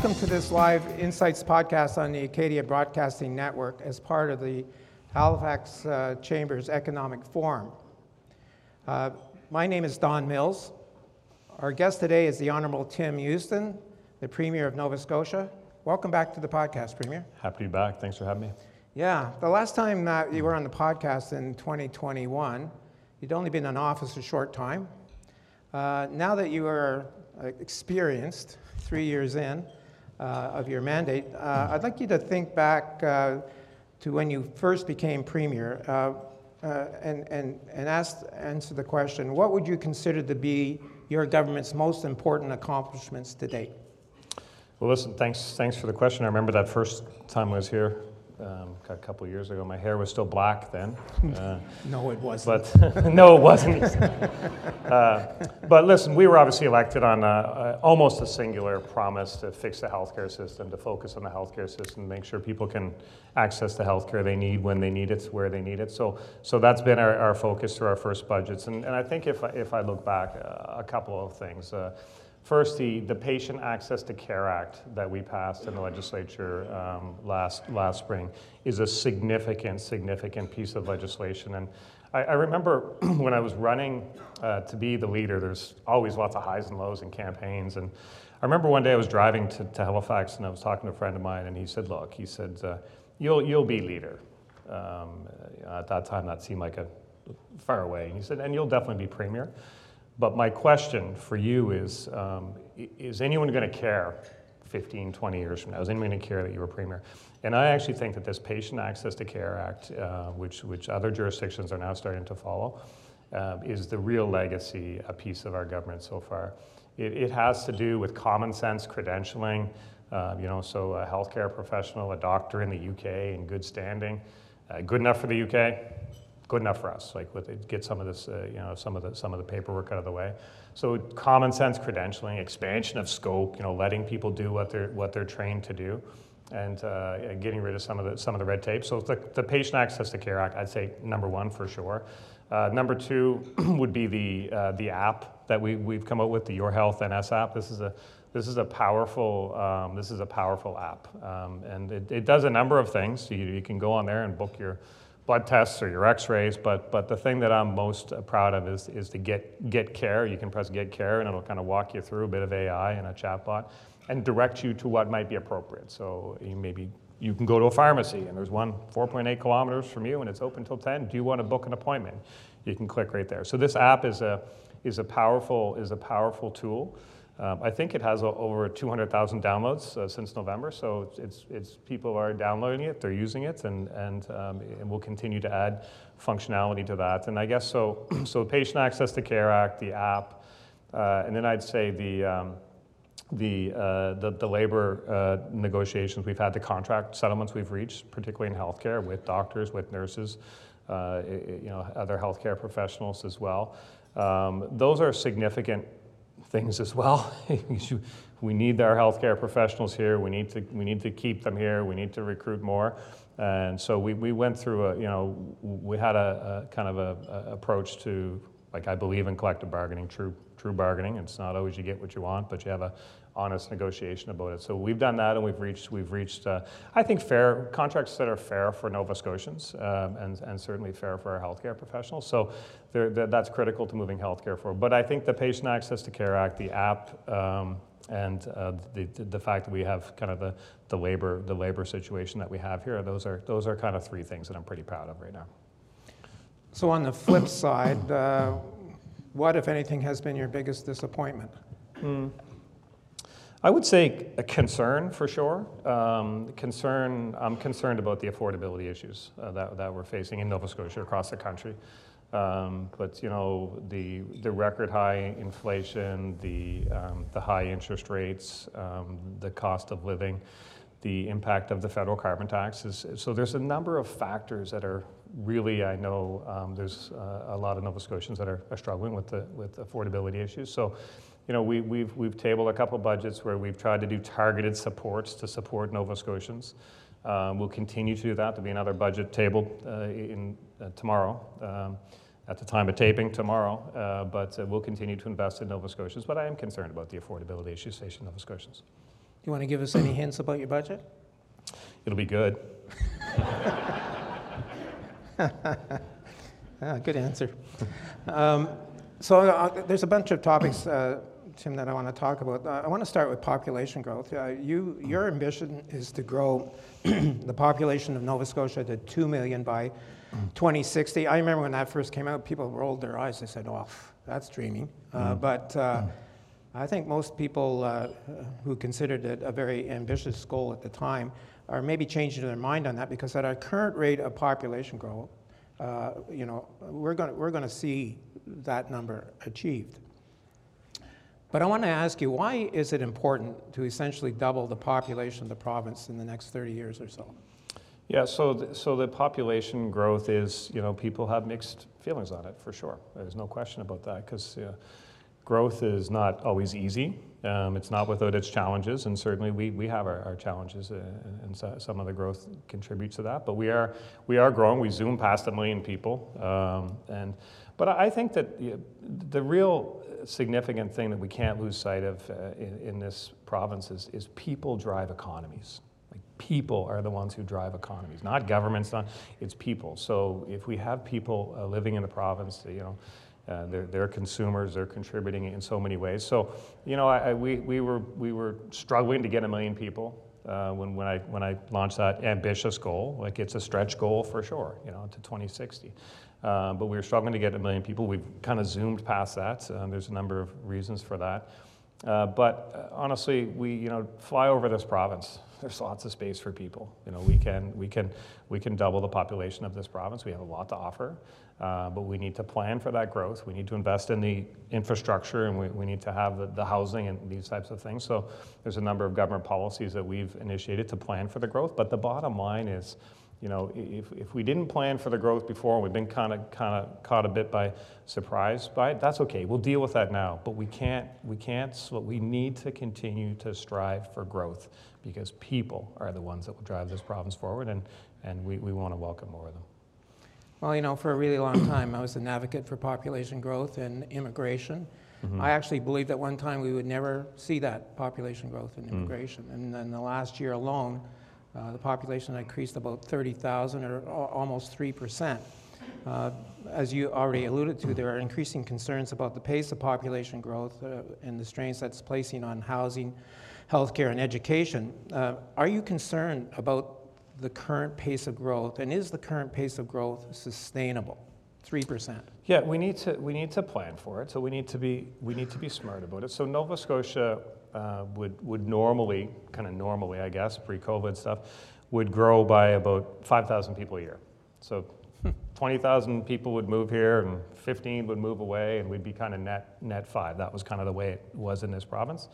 Welcome to this live Insights podcast on the Acadia Broadcasting Network as part of the Halifax uh, Chambers Economic Forum. Uh, my name is Don Mills. Our guest today is the Honorable Tim Houston, the Premier of Nova Scotia. Welcome back to the podcast, Premier. Happy to be back. Thanks for having me. Yeah, the last time that you were on the podcast in 2021, you'd only been in office a short time. Uh, now that you are uh, experienced, three years in of your mandate, uh, I'd like you to think back uh, to when you first became premier uh, and, and, and ask, answer the question what would you consider to be your government's most important accomplishments to date? Well, listen, thanks, thanks for the question. I remember that first time I was here um, a couple years ago. My hair was still black then. Uh, no, it wasn't. But no, it wasn't. uh, but listen, we were obviously elected on a, a, almost a singular promise to fix the healthcare system, to focus on the healthcare system, make sure people can access the healthcare they need when they need it, where they need it. So, so that's been our, our focus through our first budgets. And, and I think if, if I look back, uh, a couple of things. First, the, the Patient Access to Care Act that we passed in the legislature um, last, last spring is a significant, significant piece of legislation. And I, I remember when I was running uh, to be the leader, there's always lots of highs and lows in campaigns. And I remember one day I was driving to, to Halifax and I was talking to a friend of mine, and he said, Look, he said, uh, you'll, you'll be leader. Um, at that time, that seemed like a far away. And he said, And you'll definitely be premier. But my question for you is um, Is anyone going to care 15, 20 years from now? Is anyone going to care that you were premier? And I actually think that this Patient Access to Care Act, uh, which, which other jurisdictions are now starting to follow, uh, is the real legacy a piece of our government so far. It, it has to do with common sense credentialing. Uh, you know, so a healthcare professional, a doctor in the UK in good standing, uh, good enough for the UK, good enough for us. Like get some of this, uh, you know, some of the some of the paperwork out of the way. So common sense credentialing, expansion of scope, you know, letting people do what they're what they're trained to do, and uh, getting rid of some of the some of the red tape. So the, the Patient Access to Care Act, I'd say number one for sure. Uh, number two would be the uh, the app that we we've come out with, the Your Health NS app. This is a this is a powerful um, this is a powerful app, um, and it, it does a number of things. You, you can go on there and book your blood tests or your x-rays, but, but the thing that I'm most uh, proud of is, is to get, get care. You can press get care and it'll kind of walk you through a bit of AI and a chatbot and direct you to what might be appropriate. So you maybe you can go to a pharmacy and there's one 4.8 kilometers from you and it's open till 10. Do you want to book an appointment? You can click right there. So this app is a, is a, powerful, is a powerful tool. Um, I think it has over 200,000 downloads uh, since November, so it's, it's, people are downloading it, they're using it, and, and, um, and we'll continue to add functionality to that. And I guess so, so Patient Access to Care Act, the app, uh, and then I'd say the, um, the, uh, the, the, labor uh, negotiations we've had, the contract settlements we've reached, particularly in healthcare with doctors, with nurses, uh, you know, other healthcare professionals as well. Um, those are significant things as well. we need our healthcare professionals here. We need to we need to keep them here. We need to recruit more. And so we, we went through a you know we had a, a kind of a, a, approach to like I believe in collective bargaining, true true bargaining. It's not always you get what you want, but you have a honest negotiation about it. So we've done that, and we've reached we've reached uh, I think fair contracts that are fair for Nova Scotians um, and and certainly fair for our healthcare professionals. So that's critical to moving healthcare forward. But I think the Patient Access to Care Act, the app. Um, and uh, the, the fact that we have kind of the, the labor the labor situation that we have here those are those are kind of three things that I'm pretty proud of right now. So on the flip side, uh, what if anything has been your biggest disappointment? Mm. I would say a concern for sure. Um, concern, I'm concerned about the affordability issues uh, that, that we're facing in Nova Scotia across the country. Um, but you know the the record high inflation, the um, the high interest rates, um, the cost of living, the impact of the federal carbon tax is so there's a number of factors that are really I know um, there's uh, a lot of Nova Scotians that are, are struggling with the with affordability issues. So you know, we, we've, we've tabled a couple budgets where we've tried to do targeted supports to support Nova Scotians. Um, we'll continue to do that. There'll be another budget table uh, in, uh, tomorrow, um, at the time of taping tomorrow, uh, but uh, we'll continue to invest in Nova Scotians. But I am concerned about the affordability issues facing Nova Scotians. Do you want to give us any hints about your budget? It'll be good. Ah, good answer. um, so uh, there's a bunch of topics, uh, Tim, that I want to talk about. Uh, I want to start with population growth. Uh, you, your ambition is to grow the population of Nova Scotia to 2 million by 2060. I remember when that first came out, people rolled their eyes. They said, oh, that's dreaming. Uh, but uh, I think most people uh, who considered it a very ambitious goal at the time are maybe changing their mind on that because at our current rate of population growth, uh, you know, we're going we're going to see that number achieved. But I want to ask you, why is it important to essentially double the population of the province in the next 30 years or so? Yeah, so the, so the population growth is, you know, people have mixed feelings on it for sure. There's no question about that because uh, growth is not always easy. Um, it's not without its challenges, and certainly we, we have our, our challenges, uh, and so, some of the growth contributes to that. But we are we are growing. We zoom past a million people, um, and but I think that the real significant thing that we can't lose sight of uh, in, in this province is, is people drive economies. Like people are the ones who drive economies, not governments. Not it's people. So if we have people uh, living in the province, you know uh, they're, they're, consumers, they're contributing in so many ways. So, you know, I, I, we, we, were, we were struggling to get a million people uh, when, when, I, when I launched that ambitious goal. Like, it's a stretch goal for sure, you know, to 2060. Uh, but we were struggling to get a million people. We've kind of zoomed past that. Uh, there's a number of reasons for that. Uh, but uh, honestly, we, you know, fly over this province. There's lots of space for people. You know, we can, we can, we can double the population of this province. We have a lot to offer. Uh, but we need to plan for that growth. We need to invest in the infrastructure and we, we need to have the, the, housing and these types of things. So there's a number of government policies that we've initiated to plan for the growth. But the bottom line is, you know, if, if we didn't plan for the growth before and we've been kind of kind of caught a bit by surprise by it, that's okay. We'll deal with that now. But we can't we can't so we need to continue to strive for growth because people are the ones that will drive this province forward and, and we, we want to welcome more of them. Well, you know, for a really long time, I was an advocate for population growth and immigration. Mm-hmm. I actually believed at one time we would never see that population growth in mm. immigration. Mm. And in the last year alone, uh, the population increased about 30,000 or almost 3%. Uh, as you already alluded to, there are increasing concerns about the pace of population growth uh, and the strains that's placing on housing, healthcare, and education. Uh, are you concerned about the current pace of growth, and is the current pace of growth sustainable? Three percent. Yeah, we need to we need to plan for it. So we need to be we need to be smart about it. So Nova Scotia uh, would would normally, kind of normally, I guess, pre-COVID stuff, would grow by about five thousand people a year. So. 20,000 people would move here and 15 would move away and we'd be kind of net net 5 that was kind of the way it was in this province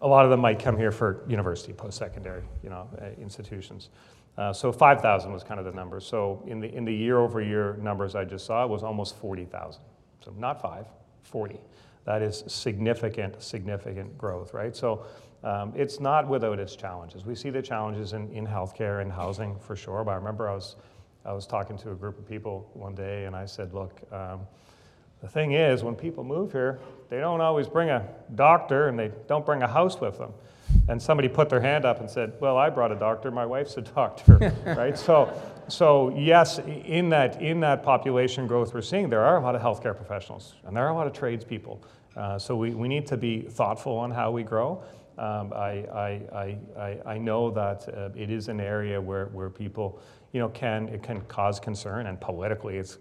a lot of them might come here for university post-secondary you know uh, institutions uh, so 5,000 was kind of the number. So in the, in the year over year numbers I just saw, it was almost 40,000. So not five, 40. That is significant, significant growth, right? So um, it's not without its challenges. We see the challenges in, in healthcare and housing for sure. But I remember I was, I was talking to a group of people one day and I said, look, um, the thing is, when people move here, they don't always bring a doctor and they don't bring a house with them and somebody put their hand up and said, "Well, I brought a doctor. My wife's a doctor." right? So, so yes, in that in that population growth we're seeing, there are a lot of healthcare professionals and there are a lot of tradespeople. Uh, so we, we need to be thoughtful on how we grow. Um, I, I, I, I know that uh, it is an area where, where people, you know, can it can cause concern, and politically, it's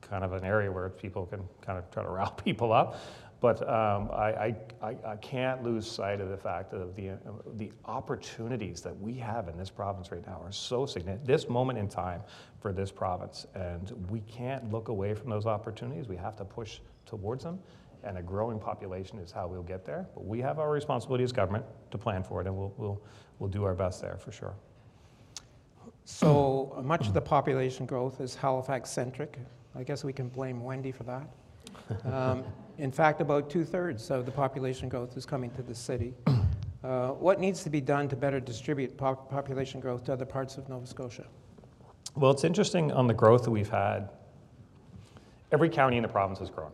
kind of an area where people can kind of try to rile people up. But um, I, I, I, can't lose sight of the fact of the, the opportunities that we have in this province right now are so significant. This moment in time for this province, and we can't look away from those opportunities. We have to push towards them, and a growing population is how we'll get there. But we have our responsibility as government to plan for it, and we'll, we'll, we'll do our best there for sure. So much of the population growth is Halifax centric. I guess we can blame Wendy for that. Um, in fact, about two thirds of the population growth is coming to the city. Uh, what needs to be done to better distribute pop- population growth to other parts of Nova Scotia? Well, it's interesting on the growth that we've had. Every county in the province has grown.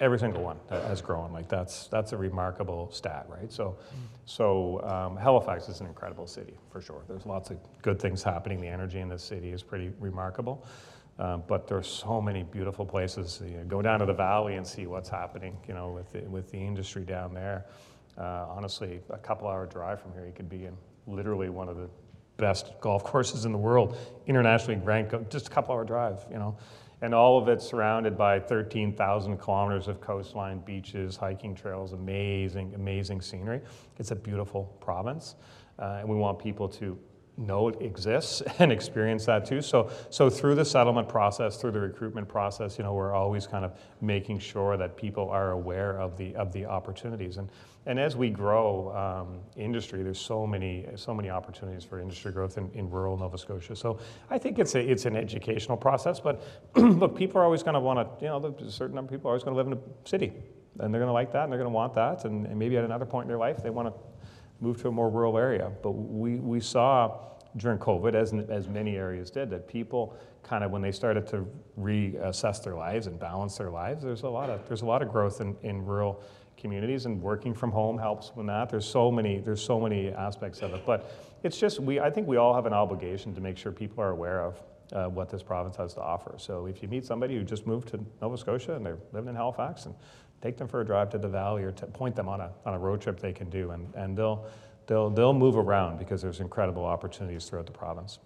every single one has grown. Like that's that's a remarkable stat, right? So, so um, Halifax is an incredible city for sure. There's lots of good things happening. The energy in this city is pretty remarkable. Uh, but there's so many beautiful places. You know, go down to the valley and see what's happening. You know, with the, with the industry down there. Uh, honestly, a couple hour drive from here, you could be in literally one of the best golf courses in the world, internationally ranked, just a couple hour drive, you know. And all of it surrounded by 13,000 kilometers of coastline, beaches, hiking trails, amazing, amazing scenery. It's a beautiful province. Uh, and we want people to know it exists and experience that too. So, so through the settlement process, through the recruitment process, you know, we're always kind of making sure that people are aware of the of the opportunities. And and as we grow um, industry, there's so many so many opportunities for industry growth in, in rural Nova Scotia. So I think it's a it's an educational process. But look, people are always going to want to, you know, a certain number of people are always going to live in a city, and they're going to like that, and they're going to want that, and, and maybe at another point in their life they want to move to a more rural area. But we, we saw during COVID, as, as many areas did, that people kind of when they started to reassess their lives and balance their lives, there's a lot of there's a lot of growth in, in rural communities and working from home helps with that. There's so many there's so many aspects of it, but it's just we I think we all have an obligation to make sure people are aware of uh, what this province has to offer. So if you meet somebody who just moved to Nova Scotia and they're living in Halifax and take them for a drive to the valley or to point them on a, on a road trip they can do, and, and they'll, they'll, they'll move around because there's incredible opportunities throughout the province.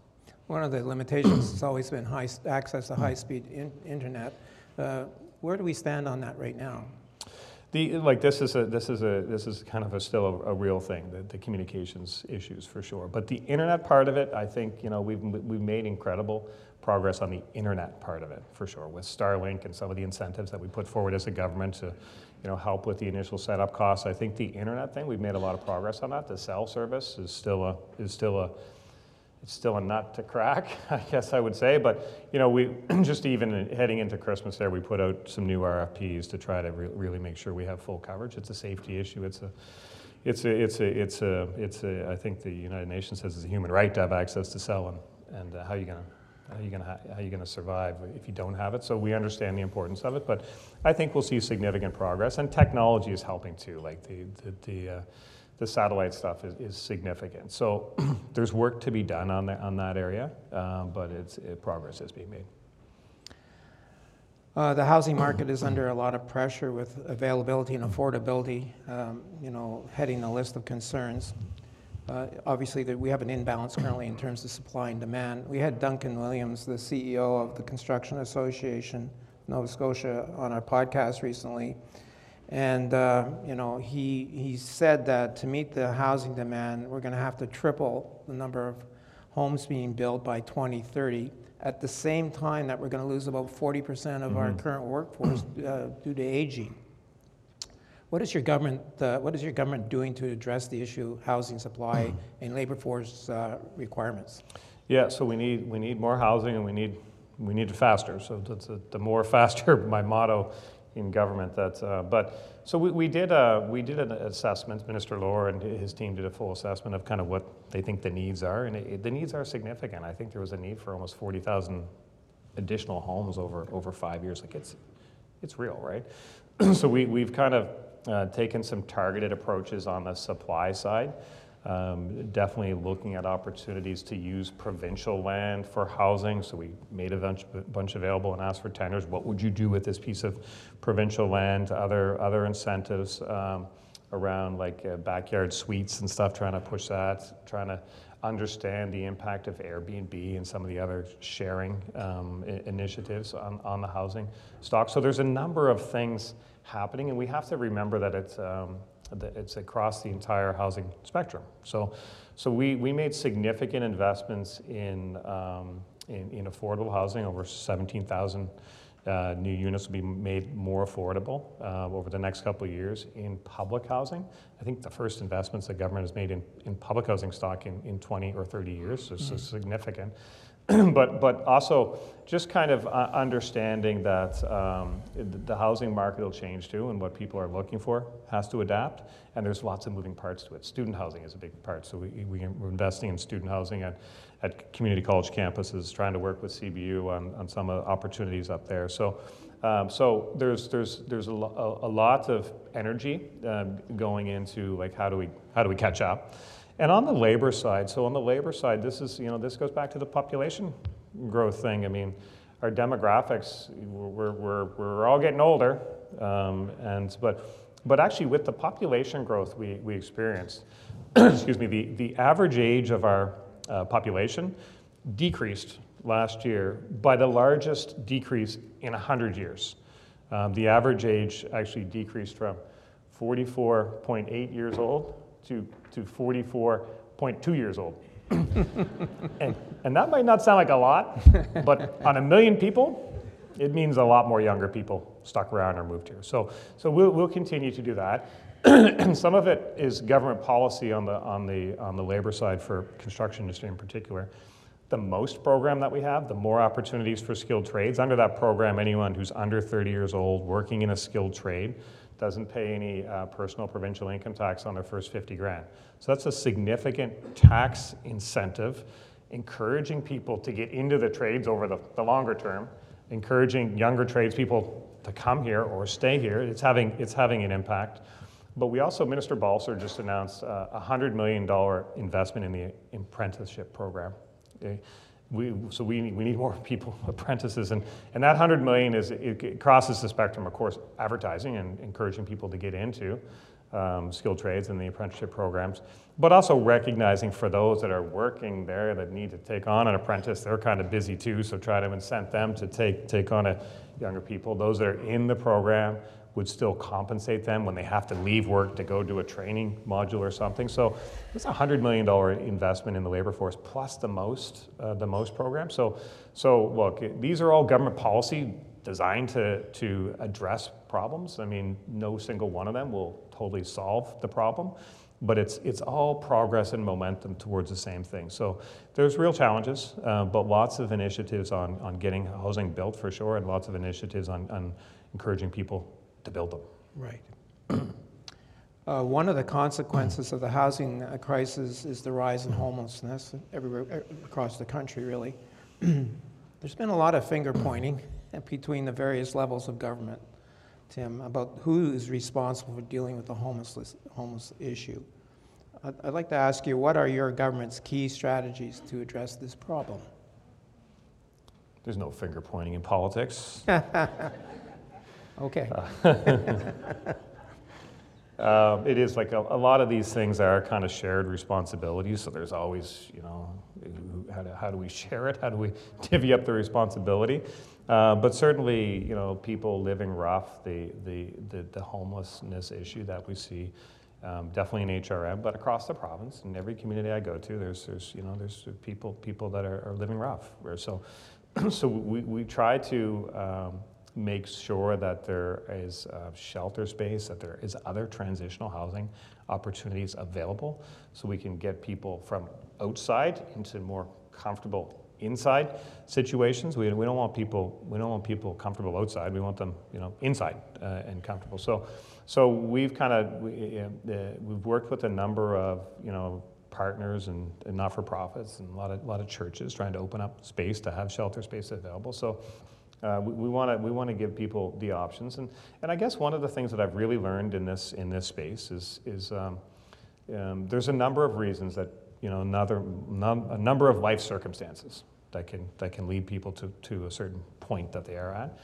One of the limitations has always been high, access to high-speed in, internet. Uh, where do we stand on that right now? The, like this is a this is a this is kind of a still a, a, real thing the, the communications issues for sure but the internet part of it I think you know we've we've made incredible progress on the internet part of it for sure with Starlink and some of the incentives that we put forward as a government to you know, help with the initial setup costs. I think the internet thing, we've made a lot of progress on that. The cell service is still a, is still a, it's still a nut to crack, I guess I would say. But you know, we just even heading into Christmas there, we put out some new RFPs to try to re- really make sure we have full coverage. It's a safety issue. It's a it's a, it's a, it's a, it's a, I think the United Nations says it's a human right to have access to cell, and, and uh, how are you going to how you going to how you going to survive if you don't have it? So we understand the importance of it, but I think we'll see significant progress, and technology is helping too. Like the the the, uh, the satellite stuff is, is significant. So there's work to be done on that on that area, um, but it's it, progress is being made. Uh, the housing market is under a lot of pressure with availability and affordability, um, you know, heading the list of concerns. Uh, obviously, we have an imbalance currently in terms of supply and demand. We had Duncan Williams, the CEO of the Construction Association Nova Scotia, on our podcast recently, and uh, you know he he said that to meet the housing demand, we're going to have to triple the number of homes being built by 2030. At the same time, that we're going to lose about 40% of mm-hmm. our current workforce uh, due to aging. What is your government, uh, what is your government doing to address the issue of housing supply and labor force uh, requirements? Yeah, so we need, we need more housing and we need, we need it faster. So a, the more faster, my motto in government. That, uh, but so we, we did a, uh, we did an assessment. Minister Lohr and his team did a full assessment of kind of what they think the needs are, and it, the needs are significant. I think there was a need for almost forty thousand additional homes over over five years. Like it's it's real, right? so we we've kind of uh, taken some targeted approaches on the supply side. Um, definitely looking at opportunities to use provincial land for housing. So we made a bunch, bunch available and asked for tenders. What would you do with this piece of provincial land? Other other incentives um, around like uh, backyard suites and stuff. Trying to push that. Trying to understand the impact of Airbnb and some of the other sharing um, initiatives on, on the housing stock. So there's a number of things happening, and we have to remember that it's, um, it's across the entire housing spectrum. So, so we, we made significant investments in, um, in, in, affordable housing. Over 17,000 uh, new units will be made more affordable uh, over the next couple of years in public housing. I think the first investments the government has made in, in public housing stock in, in 20 or 30 years, so, mm-hmm. significant. but, but also just kind of uh, understanding that um, the housing market will change too, and what people are looking for has to adapt. And there's lots of moving parts to it. Student housing is a big part, so we, we, are investing in student housing at, at community college campuses, trying to work with CBU on, on some opportunities up there. So, um, so there's, there's, there's a, lo- a, lot of energy um, going into like how do we, how do we catch up? And on the labor side, so on the labor side, this is, you know, this goes back to the population growth thing. I mean, our demographics, we're, we're, we're all getting older, um, and, but, but actually with the population growth we, we experienced, excuse me, the, the average age of our uh, population decreased last year by the largest decrease in 100 years. Um, the average age actually decreased from 44.8 years old to, to 44.2 years old. and, and that might not sound like a lot, but on a million people, it means a lot more younger people stuck around or moved here. So, so we'll, we'll continue to do that. and some of it is government policy on the, on, the, on the labor side for construction industry in particular. The MOST program that we have, the more opportunities for skilled trades. Under that program, anyone who's under 30 years old working in a skilled trade doesn't pay any uh, personal provincial income tax on their first 50 grand. So that's a significant tax incentive, encouraging people to get into the trades over the, the longer term, encouraging younger tradespeople to come here or stay here. It's having, it's having an impact. But we also, Minister Balser just announced uh, a $100 million investment in the apprenticeship program. Okay? We, so we need, we need more people, apprentices, and, and that 100 million is, it, it crosses the spectrum, of course, advertising and encouraging people to get into um, skilled trades and the apprenticeship programs, but also recognizing for those that are working there that need to take on an apprentice, they're kind of busy too, so try to incent them to take, take on a younger people. Those that are in the program, would still compensate them when they have to leave work to go do a training module or something. So it's a hundred million dollar investment in the labor force plus the MOST uh, the MOST program. So so look, these are all government policy designed to to address problems. I mean, no single one of them will totally solve the problem. But it's, it's all progress and momentum towards the same thing. So there's real challenges, uh, but lots of initiatives on, on getting housing built for sure, and lots of initiatives on, on encouraging people to build them. Right. Uh, one of the consequences of the housing uh, crisis is the rise in homelessness everywhere across the country, really. There's been a lot of finger pointing between the various levels of government, Tim, about who is responsible for dealing with the homeless, homeless issue. I'd, I'd like to ask you what are your government's key strategies to address this problem? There's no finger pointing in politics. Okay. Uh, it is like a, a, lot of these things are kind of shared responsibilities. So there's always, you know, how do, how do we share it? How do we divvy up the responsibility? Uh, but certainly, you know, people living rough, the, the, the, the homelessness issue that we see, um, definitely in HRM, but across the province, in every community I go to, there's, there's you know, there's people, people that are, are living rough. So, so we, we try to um, make sure that there is uh, shelter space, that there is other transitional housing opportunities available so we can get people from outside into more comfortable inside situations. We, we don't want people we don't want people comfortable outside. We want them you know inside uh, and comfortable. So so we've kind of we, uh, we've worked with a number of you know partners and, and not-for-profits and a lot of a lot of churches trying to open up space to have shelter space available. So uh, we want to we want to give people the options, and and I guess one of the things that I've really learned in this in this space is is um, um, there's a number of reasons that you know another num- a number of life circumstances that can that can lead people to to a certain point that they are at.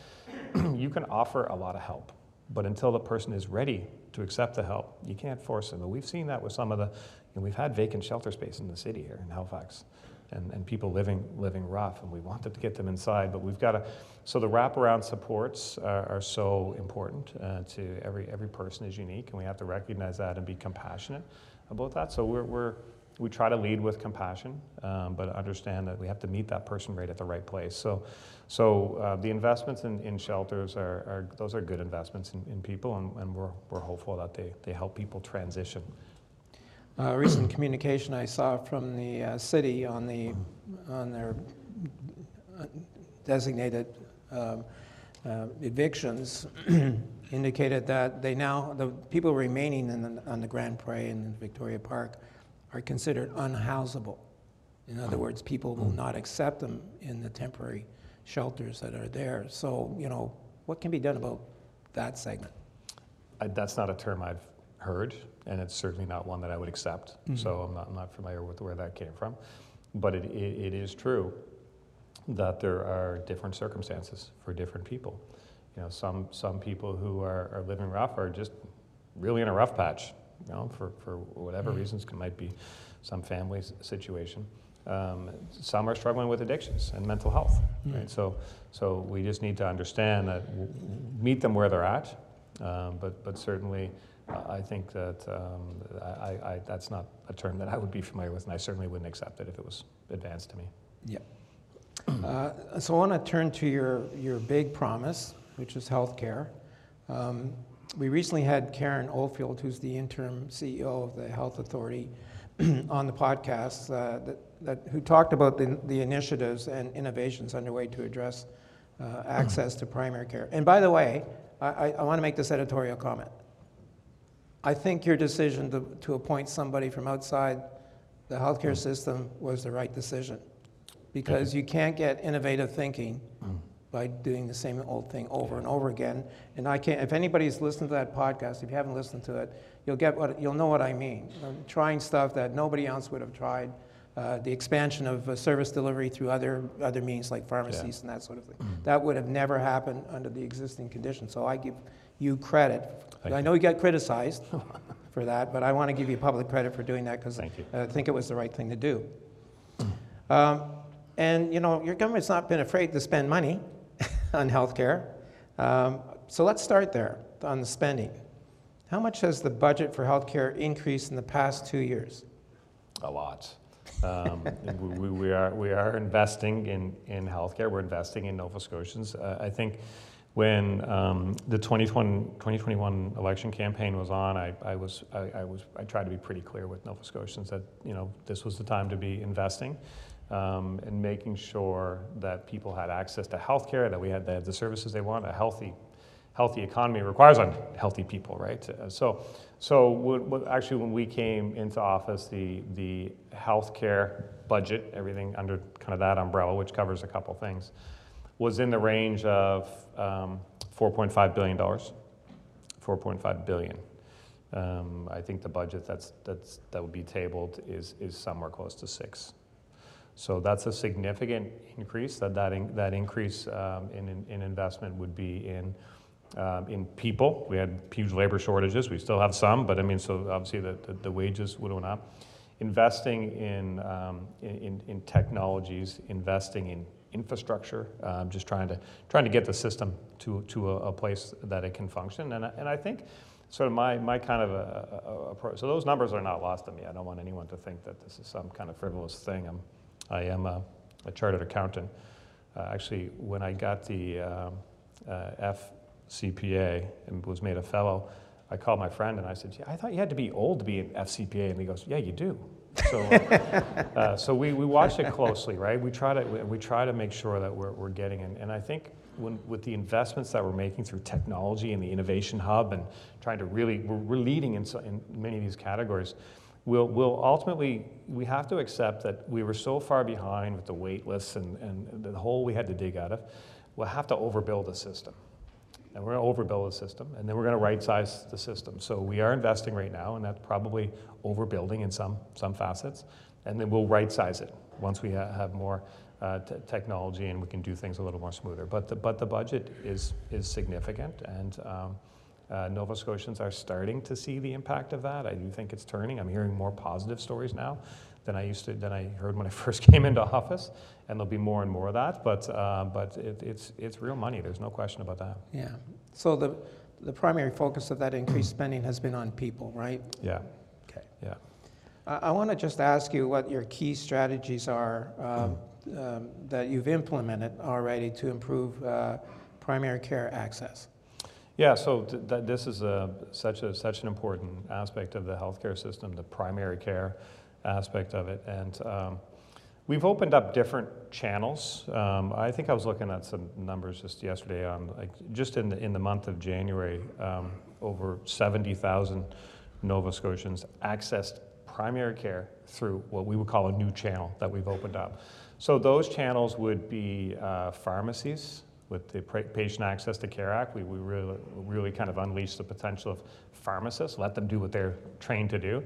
you can offer a lot of help, but until the person is ready to accept the help, you can't force them. And we've seen that with some of the you know, we've had vacant shelter space in the city here in Halifax and, and people living, living rough, and we wanted to get them inside, but we've got to, so the wraparound supports are, are so important uh, to every, every person is unique, and we have to recognize that and be compassionate about that. So we're, we're we try to lead with compassion, um, but understand that we have to meet that person right at the right place. So, so uh, the investments in, in shelters are, are, those are good investments in, in people, and, and we're, we're hopeful that they, they help people transition uh, recent communication I saw from the uh, city on the on their designated um, uh, evictions indicated that they now, the people remaining in the, on the Grand Parade and Victoria Park are considered unhousable. In other words, people will not accept them in the temporary shelters that are there. So, you know, what can be done about that segment? I, that's not a term I've heard, and it's certainly not one that I would accept. So I'm not, I'm not familiar with where that came from. But it, it, it is true that there are different circumstances for different people. You know, some, some people who are, are living rough are just really in a rough patch, you know, for, for whatever reasons, it might be some family situation. Um, some are struggling with addictions and mental health, right? So, so we just need to understand that, w- meet them where they're at, um, but, but certainly, uh, I think that um, I, I, that's not a term that I would be familiar with, and I certainly wouldn't accept it if it was advanced to me. Yep. Uh, So I want to turn to your, your big promise, which is healthcare. Um, We recently had Karen Oldfield, who's the interim CEO of the Health Authority, on the podcast, uh, that, that, who talked about the, the initiatives and innovations underway to address uh, access to primary care. And by the way, I, I want to make this editorial comment. I think your decision to, to appoint somebody from outside the healthcare system was the right decision. Because you can't get innovative thinking by doing the same old thing over and over again. And I can't, if anybody's listened to that podcast, if you haven't listened to it, you'll get what, you'll know what I mean. Um, Trying stuff that nobody else would have tried, uh, the expansion of uh, service delivery through other, other means like pharmacies and that sort of thing. That would have never happened under the existing conditions. So I give you credit. I know you got criticized for that, but I want to give you public credit for doing that because I think it was the right thing to do. Um, and you know, your government's not been afraid to spend money on healthcare. Um, so let's start there on the spending. How much has the budget for healthcare increased in the past two years? A lot. Um, we, we- we are, we are investing in, in healthcare, we're investing in Nova Scotians. Uh, I think when um, the 2020, 2021 election campaign was on, I, I was, I, I was, I tried to be pretty clear with Nova Scotians that, you know, this was the time to be investing um, and making sure that people had access to healthcare, that we had the, the services they want, a healthy healthy economy requires on healthy people, right? Uh, So, so what, what, actually, when we came into office, the the healthcare budget, everything under kind of that umbrella, which covers a couple things, was in the range of um, 4.5 billion dollars. 4.5 billion. Um, I think the budget that's that's that would be tabled is is somewhere close to six. So that's a significant increase. That that, in, that increase um, in, in in investment would be in um, in people. We had huge labor shortages. We still have some, but I mean, so obviously the, the, the wages would went up. Investing in, um, in, in technologies, investing in infrastructure, um, just trying to trying to get the system to, to a, a place that it can function. And, and I think sort of my, my kind of a, a, a approach. So those numbers are not lost on me. I don't want anyone to think that this is some kind of frivolous thing. I'm, I am a, a chartered accountant. Uh, actually, when I got the um, uh, FCPA and was made a fellow, I called my friend and I said, yeah, I thought you had to be old to be an FCPA. And he goes, Yeah, you do. So, uh, so we, we watch it closely, right? We try to, we, try to make sure that we're, we're getting in. And I think when, with the investments that we're making through technology and the innovation hub and trying to really, we're, we're leading in, so- in many of these categories. We'll, we'll ultimately, we have to accept that we were so far behind with the wait lists and, and the hole we had to dig out of. We'll have to overbuild the system. And we're going to overbuild the system, and then we're going to right-size the system. So we are investing right now, and that's probably overbuilding in some, some facets. And then we'll right-size it once we ha- have more uh, t- technology and we can do things a little more smoother. But the, but the budget is, is significant, and um, uh, Nova Scotians are starting to see the impact of that. I do think it's turning. I'm hearing more positive stories now than I used to, than I heard when I first came into office, and there'll be more and more of that. But, uh, but it, it's, it's real money. There's no question about that. Yeah. So the, the primary focus of that increased spending has been on people, right? Yeah, Okay. yeah. I, I want to just ask you what your key strategies are um, um, that you've implemented already to improve uh, primary care access. Yeah, so th- that, this is a, such, a, such an important aspect of the healthcare system, the primary care aspect of it. And um, We've opened up different channels. Um, I think I was looking at some numbers just yesterday on, like, just in the, in the month of January, um, over 70,000 Nova Scotians accessed primary care through what we would call a new channel that we've opened up. So those channels would be uh, pharmacies with the Patient Access to Care Act. We, we really, really kind of unleashed the potential of pharmacists, let them do what they're trained to do.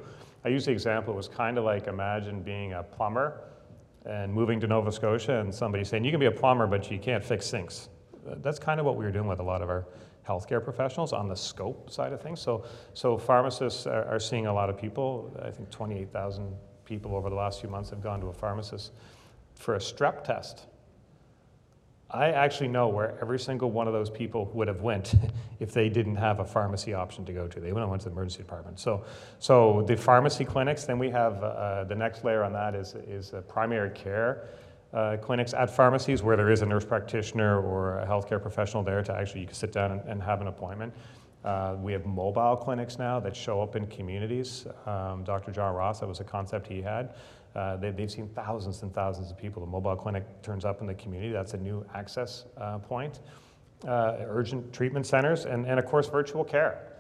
I use the example, it was kind of like imagine being a plumber and moving to Nova Scotia and somebody saying, you can be a plumber, but you can't fix sinks. That's kind of what we were doing with a lot of our healthcare professionals on the scope side of things. So, so pharmacists are, are seeing a lot of people. I think 28,000 people over the last few months have gone to a pharmacist for a strep test. I actually know where every single one of those people would have went if they didn't have a pharmacy option to go to. They would have went to the emergency department. So, so the pharmacy clinics. Then we have uh, the next layer on that is is primary care uh, clinics at pharmacies where there is a nurse practitioner or a healthcare professional there to actually you can sit down and, and have an appointment. Uh, we have mobile clinics now that show up in communities. Um, Dr. John Ross, that was a concept he had. Uh, they, have seen thousands and thousands of people. The mobile clinic turns up in the community. That's a new access uh, point. Uh, urgent treatment centers, and, and of course, virtual care.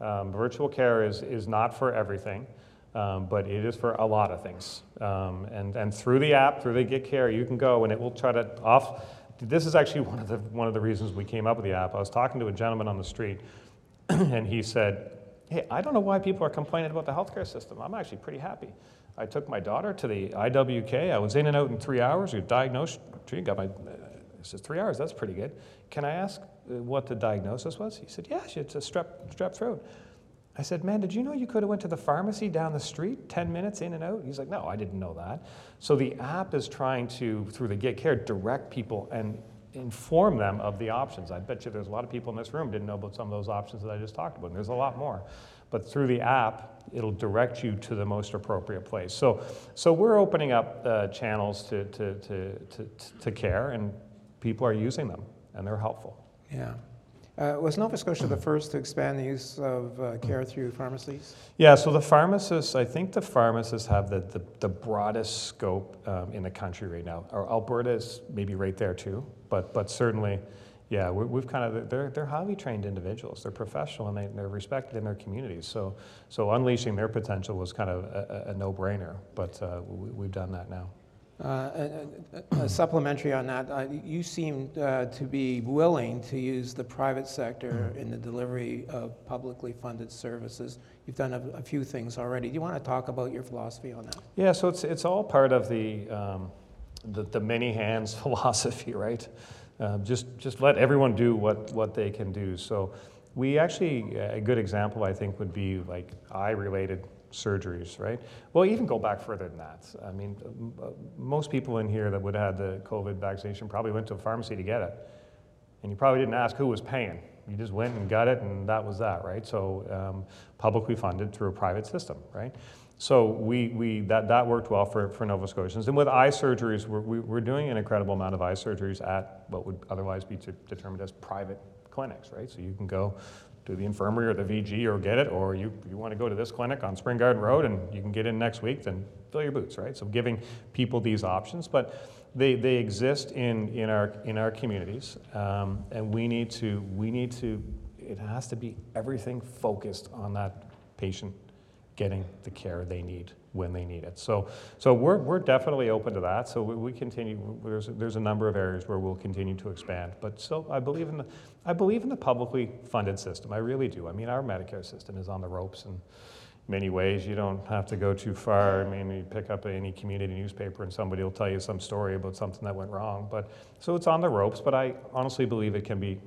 Um, virtual care is, is not for everything. Um, but it is for a lot of things. Um, and, and through the app, through the Get Care, you can go and it will try to off. This is actually one of the, one of the reasons we came up with the app. I was talking to a gentleman on the street and he said, Hey, I don't know why people are complaining about the healthcare system. I'm actually pretty happy. I took my daughter to the IWK. I was in and out in three hours. We diagnosed, got my, he says, three hours, that's pretty good. Can I ask uh, what the diagnosis was? He said, yeah, it's a strep, strep throat. I said, man, did you know you could have went to the pharmacy down the street, 10 minutes in and out? He's like, no, I didn't know that. So the app is trying to, through the Get Care, direct people and inform them of the options. I bet you there's a lot of people in this room didn't know about some of those options that I just talked about. And there's a lot more. But through the app, it'll direct you to the most appropriate place. So, so we're opening up uh, channels to, to, to, to, to care, and people are using them, and they're helpful. Yeah. Uh, was Nova Scotia the first to expand the use of uh, care through pharmacies? Yeah, so the pharmacists, I think the pharmacists have the, the, the broadest scope um, in the country right now. Or Alberta is maybe right there too, but, but certainly, yeah, we have kind of, they're, they're highly trained individuals. They're professional and they, they're respected in their communities. So, so unleashing their potential was kind of a, a no brainer, but uh, we, we've done that now. Uh, a, supplementary on that, uh, you seem uh, to be willing to use the private sector in the delivery of publicly funded services. You've done a, a, few things already. Do you want to talk about your philosophy on that? Yeah, so it's, it's all part of the, um, the, the, many hands philosophy, right? Uh, just, just let everyone do what, what they can do. So we actually, a good example I think would be like eye related surgeries, right? Well, even go back further than that. I mean, most people in here that would have had the COVID vaccination probably went to a pharmacy to get it. And you probably didn't ask who was paying. You just went and got it, and that was that, right? So, um, publicly funded through a private system, right? So we, we that, that worked well for, for Nova Scotians. And with eye surgeries, we're, we're doing an incredible amount of eye surgeries at what would otherwise be determined as private clinics, right? So you can go to the infirmary or the VG or get it, or you, you want to go to this clinic on Spring Garden Road and you can get in next week, then fill your boots, right? So giving people these options, but they, they exist in, in, our, in our communities, um, and we need to, we need to, it has to be everything focused on that patient getting the care they need when they need it. So, so we're, we're definitely open to that. So we, we continue, there's, there's a number of areas where we'll continue to expand. But still, I believe in the, I believe in the publicly funded system. I really do. I mean, our Medicare system is on the ropes in many ways. You don't have to go too far. I mean, you pick up any community newspaper and somebody will tell you some story about something that went wrong. But so it's on the ropes. But I honestly believe it can be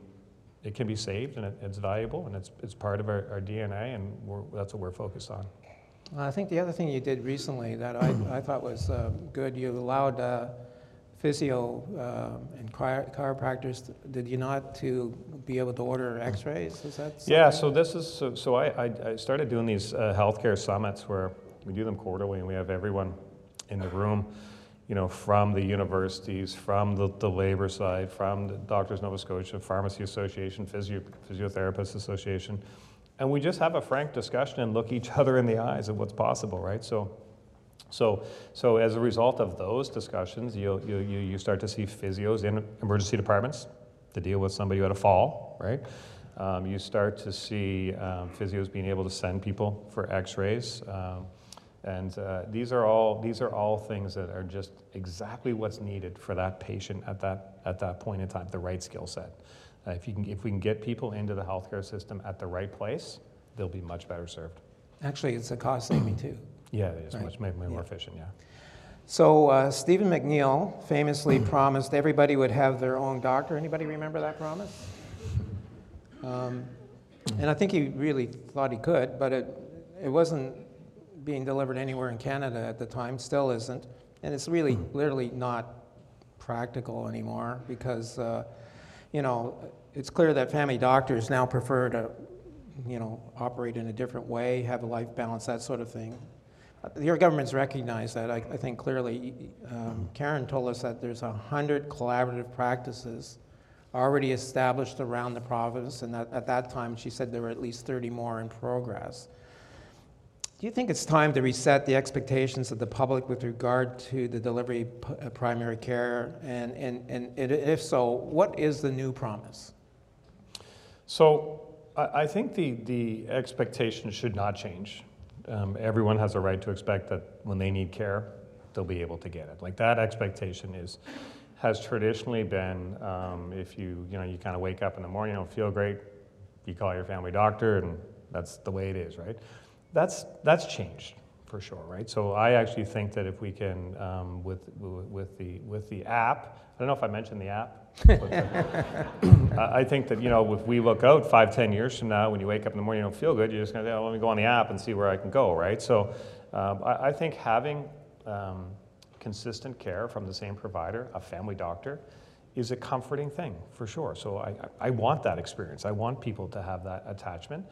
it can be saved and it, it's valuable and it's, it's part of our, our DNA and that's what we're focused on. I think the other thing you did recently that I, I thought was uh, good, you allowed uh, physio uh, and chiropractors, did you not, to be able to order x-rays? Is that something? Yeah, so this is, so, so I, I, started doing these uh, healthcare summits where we do them quarterly and we have everyone in the room you know, from the universities, from the, the labor side, from the Doctors Nova Scotia, Pharmacy Association, Physio, Physiotherapists Association, and we just have a frank discussion and look each other in the eyes of what's possible, right? So So, so as a result of those discussions, you you, you start to see physios in emergency departments to deal with somebody who had a fall, right? Um, you start to see um, physios being able to send people for x-rays. Um, and uh, these, are all, these are all things that are just exactly what's needed for that patient at that, at that point in time, the right skill set. Uh, if, you can, if we can get people into the healthcare system at the right place, they'll be much better served. Actually, it's a cost saving too. Yeah, it is Right. much, much more Yeah. efficient, yeah. So uh, Stephen McNeil famously promised everybody would have their own doctor. Anybody remember that promise? Um, and I think he really thought he could, but it, it wasn't being delivered anywhere in Canada at the time, still isn't. And it's really literally not practical anymore because, uh, you know, it's clear that family doctors now prefer to, you know, operate in a different way, have a life balance, that sort of thing. Uh, Your government's recognized that, I, I think clearly. Um, Karen told us that there's a hundred collaborative practices already established around the province, and that, at that time, she said there were at least 30 more in progress. Do you think it's time to reset the expectations of the public with regard to the delivery of uh, primary care? And, and, and if so, what is the new promise? So I, think the, the expectation should not change. Um, everyone has a right to expect that when they need care, they'll be able to get it. Like that expectation is, has traditionally been, um, if you, you know, you kind of wake up in the morning, you don't feel great, you call your family doctor, and that's the way it is, right? That's, that's changed for sure, right? So I actually think that if we can, um, with, with, the, with the app, I don't know if I mentioned the app. I I think that, you know, if we look out five, ten years from now, when you wake up in the morning, and you don't feel good, you're just gonna, oh, let me go on the app and see where I can go, right? So um, I, I think having um, consistent care from the same provider, a family doctor, is a comforting thing for sure. So I I want that experience. I want people to have that attachment.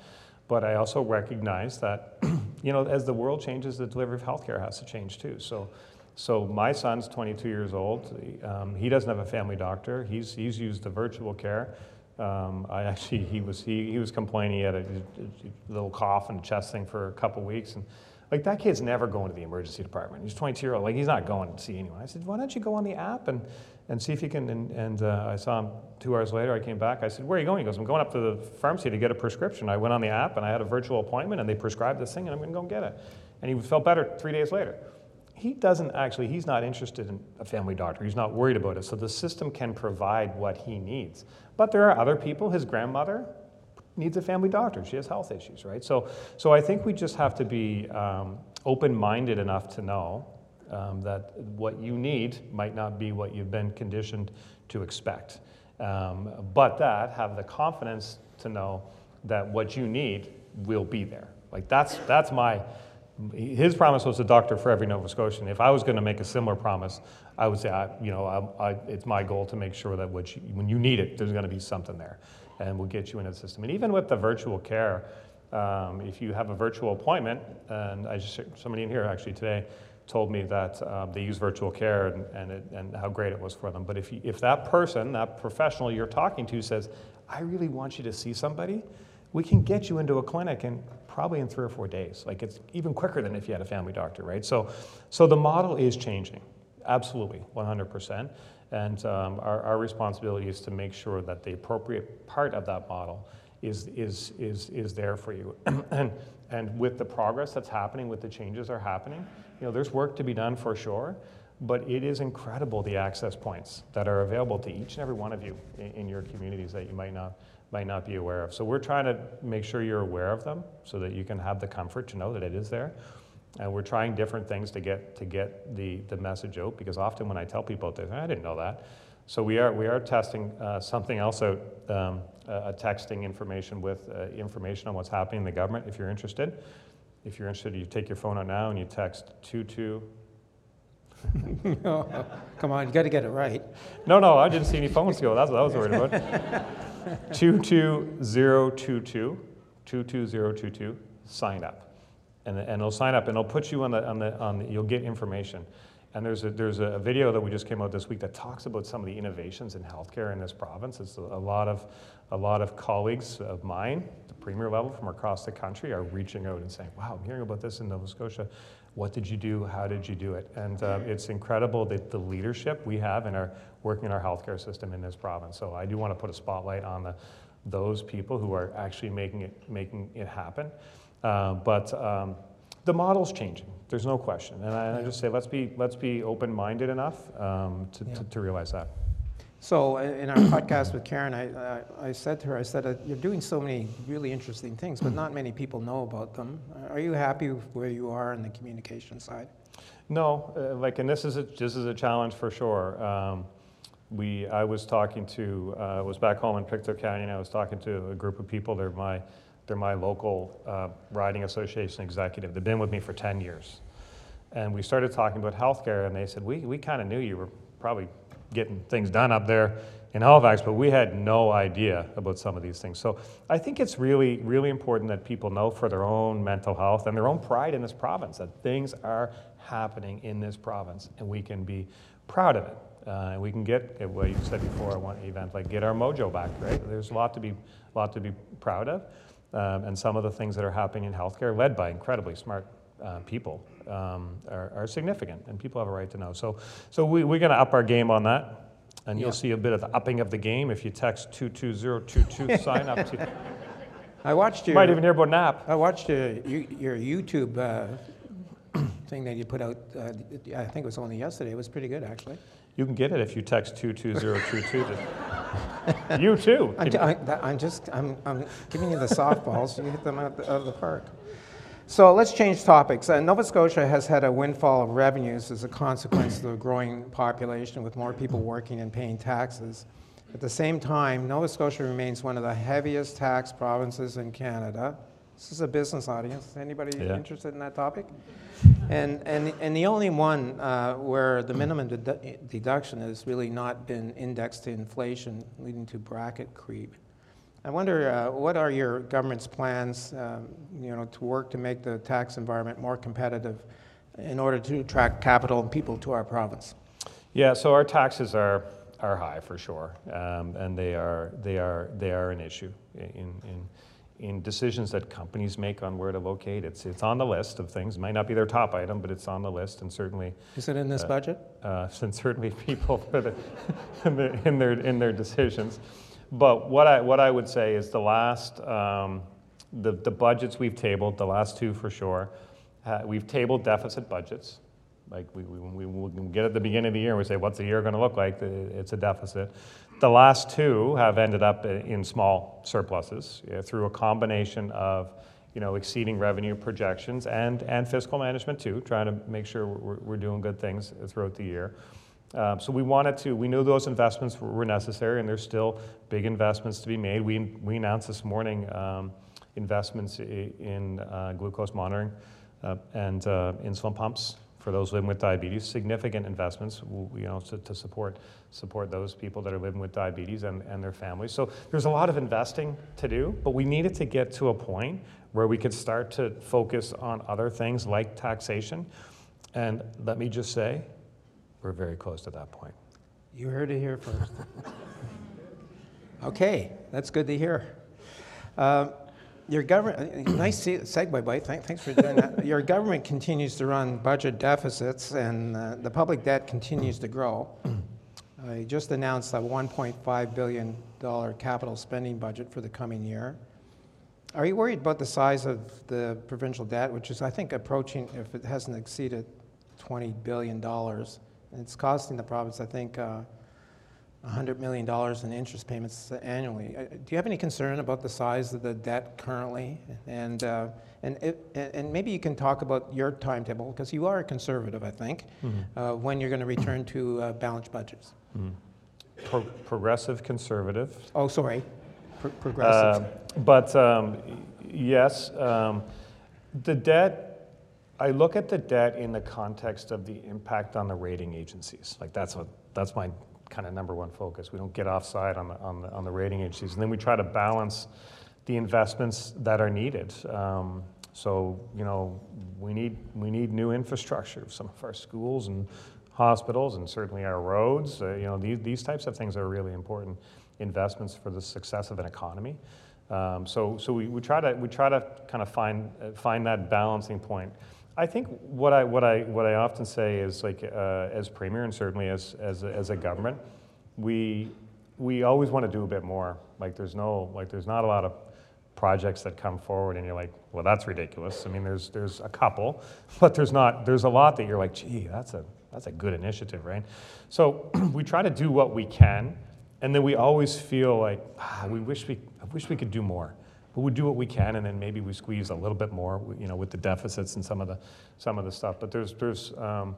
But I also recognize that, you know, as the world changes, the delivery of healthcare has to change too. So, so my son's 22 years old. Um, he doesn't have a family doctor. He's, he's used the virtual care. Um, I actually, he was, he, he was complaining he had a, a little cough and chest thing for a couple weeks. And like that kid's never going to the emergency department. He's 22 year old. Like he's not going to see anyone. I said, why don't you go on the app and, and see if you can? And, and uh, I saw him two hours later. I came back. I said, where are you going? He goes, I'm going up to the pharmacy to get a prescription. I went on the app and I had a virtual appointment and they prescribed this thing and I'm going to go and get it. And he felt better three days later. He doesn't actually, he's not interested in a family doctor. He's not worried about it. So the system can provide what he needs. But there are other people, his grandmother, needs a family doctor. She has health issues, right? So, so I think we just have to be um, open-minded enough to know um, that what you need might not be what you've been conditioned to expect. Um, but that have the confidence to know that what you need will be there. Like that's that's my his promise was a doctor for every Nova Scotian. If I was going to make a similar promise, I would say, I, you know, I, I, it's my goal to make sure that you, when you need it, there's going to be something there, and we'll get you into the system. And even with the virtual care, um, if you have a virtual appointment, and I just somebody in here actually today told me that um, they use virtual care and, and, it, and how great it was for them. But if, you, if that person, that professional you're talking to says, I really want you to see somebody, we can get you into a clinic in probably in three or four days. Like it's even quicker than if you had a family doctor, right? So, so the model is changing, absolutely, 100%. And um, our, our responsibility is to make sure that the appropriate part of that model is, is, is, is there for you. and, and with the progress that's happening, with the changes are happening, you know, there's work to be done for sure, but it is incredible the access points that are available to each and every one of you in, in your communities that you might not, might not be aware of. So we're trying to make sure you're aware of them so that you can have the comfort to know that it is there. And we're trying different things to get, to get the, the message out because often when I tell people this, I didn't know that. So we are, we are testing uh, something else out, um, texting information with uh, information on what's happening in the government if you're interested. If you're interested, you take your phone out now and you text 22. Come on, you got to get it right. No, no, I didn't see any phones go. That's what I was worried about. 22022, 22022, sign up. And, and it'll sign up and they'll put you on the, on the, on the, you'll get information. And there's a, there's a video that we just came out this week that talks about some of the innovations in healthcare in this province. It's a, a lot of, a lot of colleagues of mine, the premier level from across the country, are reaching out and saying, wow, I'm hearing about this in Nova Scotia. What did you do? How did you do it? And uh, it's incredible that the leadership we have in our working in our healthcare system in this province. So I do want to put a spotlight on the, those people who are actually making it making it happen. Uh, but um, the model's changing. There's no question. And I, and I just say let's be let's be open-minded enough um, to, Yeah. to, to realize that. So uh, in our podcast with Karen, I, I, I said to her, I said, uh, you're doing so many really interesting things, but not many people know about them. Are you happy with where you are in the communication side? No, uh, like, and this is a, this is a challenge for sure. Um, we, I was talking to, uh, was back home in Pictou County, and I was talking to a group of people. They're my, they're my local uh, riding association executive. They've been with me for 10 years, and we started talking about healthcare, and they said we, we kind of knew you were probably getting things done up there in Halifax, but we had no idea about some of these things. So I think it's really, really important that people know for their own mental health and their own pride in this province that things are happening in this province, and we can be proud of it. Uh, and we can get uh, what you said before. I want event like get our mojo back. Right? There's a lot to be, lot to be proud of, um, and some of the things that are happening in healthcare, led by incredibly smart uh, people, um, are, are significant, and people have a right to know. So, so we, we're going to up our game on that, and you'll see a bit of the upping of the game if you text two two zero two two sign up. To, I watched you your, might even hear about nap. I watched your, you- your YouTube uh, thing that you put out, uh, I think it was only yesterday. It was pretty good, actually. You can get it if you text two two zero two two. You too. I'm, I, I'm just, I'm, I'm giving you the softballs, you hit them out of the, out of the park. So let's change topics. Uh, Nova Scotia has had a windfall of revenues as a consequence of the growing population with more people working and paying taxes. At the same time, Nova Scotia remains one of the heaviest tax provinces in Canada. This is a business audience. Anybody Yeah. interested in that topic? And, and, and the only one uh, where the minimum dedu- deduction has really not been indexed to inflation, leading to bracket creep. I wonder, uh, what are your government's plans, um, you know, to work to make the tax environment more competitive in order to attract capital and people to our province? Yeah, so our taxes are, are high for sure, um, and they are, they, are, they are an issue in, in, in decisions that companies make on where to locate. It's, it's on the list of things. It might not be their top item, but it's on the list, and certainly, Is it in this budget? uh, and certainly people for the, in, their, in, their, in their decisions. But what I, what I would say is the last, um, the, the budgets we've tabled, the last two for sure, uh, we've tabled deficit budgets. Like we, we, we, we get at the beginning of the year and we say, what's the year going to look like? It's a deficit. The last two have ended up in small surpluses yeah, through a combination of you know, exceeding revenue projections and, and fiscal management too, trying to make sure we're, we're doing good things throughout the year. Um, so we wanted to, we knew those investments were, necessary and there's still big investments to be made. We, we announced this morning um, investments in uh, glucose monitoring uh, and uh, insulin pumps for those living with diabetes, significant investments, you know, to, to support, support those people that are living with diabetes and, and their families. So there's a lot of investing to do, but we needed to get to a point where we could start to focus on other things like taxation. And let me just say, we're very close to that point. You heard it here first. Okay, that's good to hear. Um, Your government, nice segue, Thank- thanks for doing that. Your government continues to run budget deficits and uh, the public debt continues to grow. I just announced a $1.5 billion capital spending budget for the coming year. Are you worried about the size of the provincial debt, which is, I think, approaching, if it hasn't exceeded $20 billion? And it's costing the province, I think, uh, $100 million in interest payments annually. Uh, Do you have any concern about the size of the debt currently? And, uh, and, it, and maybe you can talk about your timetable, because you are a conservative, I think, uh, when you're going to return to uh, balanced budgets. Pro- progressive conservative. Oh, sorry, Pro- progressive. Um, But um, yes, um, the debt, I look at the debt in the context of the impact on the rating agencies. Like that's what, that's my kind of number one focus. We don't get offside on the, on the, on the rating agencies. And then we try to balance the investments that are needed. Um, So, you know, we need, we need new infrastructure, some of our schools and hospitals and certainly our roads. Uh, You know, these, these types of things are really important investments for the success of an economy. Um, So, so we, we try to, we try to kind of find, uh, find that balancing point. I think what I, what I, what I often say is like, uh, as premier and certainly as, as, a, as a government, we, we always want to do a bit more. Like there's no, like there's not a lot of projects that come forward and you're like, well, that's ridiculous. I mean, there's, there's a couple, but there's not, there's a lot that you're like, gee, that's a, that's a good initiative, right? So we try to do what we can, and then we always feel like, ah, we wish we, I wish we could do more. But we do what we can, and then maybe we squeeze a little bit more, you know, with the deficits and some of the, some of the stuff. But there's, there's, um,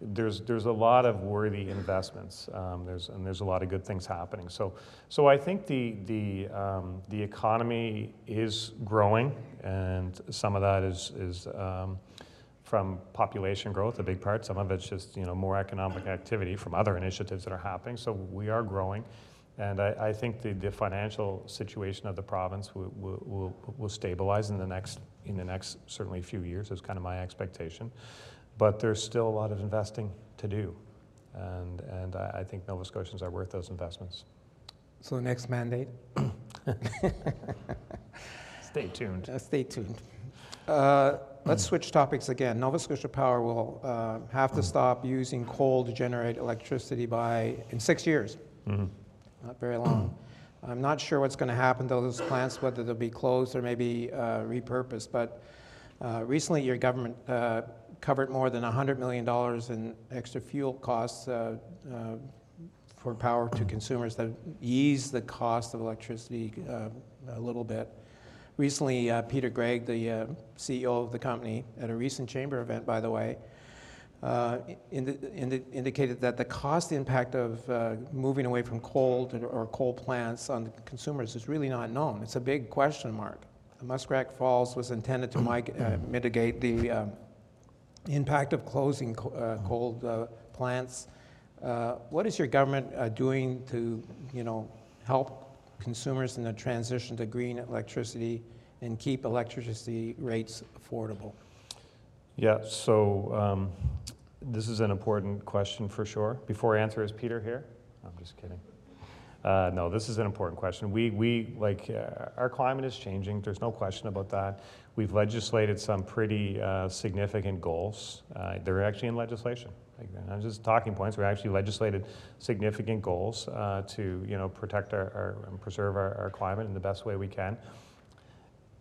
there's, there's a lot of worthy investments. Um, there's, and there's a lot of good things happening. So, so I think the, the, um, the economy is growing, and some of that is, is um, from population growth, a big part. Some of it's just you know, more economic activity from other initiatives that are happening. So we are growing. And I, I think the, the financial situation of the province will, will, will, stabilize in the next, in the next certainly few years, is kind of my expectation. But there's still a lot of investing to do. And, and I, I think Nova Scotians are worth those investments. So the next mandate? Stay tuned. Uh, stay tuned. Uh, let's switch topics again. Nova Scotia Power will uh, have to stop using coal to generate electricity by in six years. Mm-hmm. Not very long. I'm not sure what's going to happen to those plants, whether they'll be closed or maybe uh, repurposed. But uh, recently, your government uh, covered more than $100 million in extra fuel costs uh, uh, for power to consumers that ease the cost of electricity uh, a little bit. Recently, Peter Gregg, the CEO of the company, at a recent chamber event, by the way, uh, indi- indi- indicated that the cost impact of uh, moving away from coal to, or coal plants on consumers is really not known. It's a big question mark. Muskrat Falls was intended to mig- uh, mitigate the um, impact of closing co- uh, coal uh, plants. Uh, what is your government uh, doing to, you know, help consumers in the transition to green electricity and keep electricity rates affordable? Yeah, so um, this is an important question for sure. Before I answer, is Peter here? I'm just kidding. Uh, no, this is an important question. We, we like, uh, our climate is changing. There's no question about that. We've legislated some pretty uh, significant goals. Uh, they're actually in legislation. Like, they're not just talking points. We actually legislated significant goals uh, to, you know, protect our, our and preserve our, our climate in the best way we can,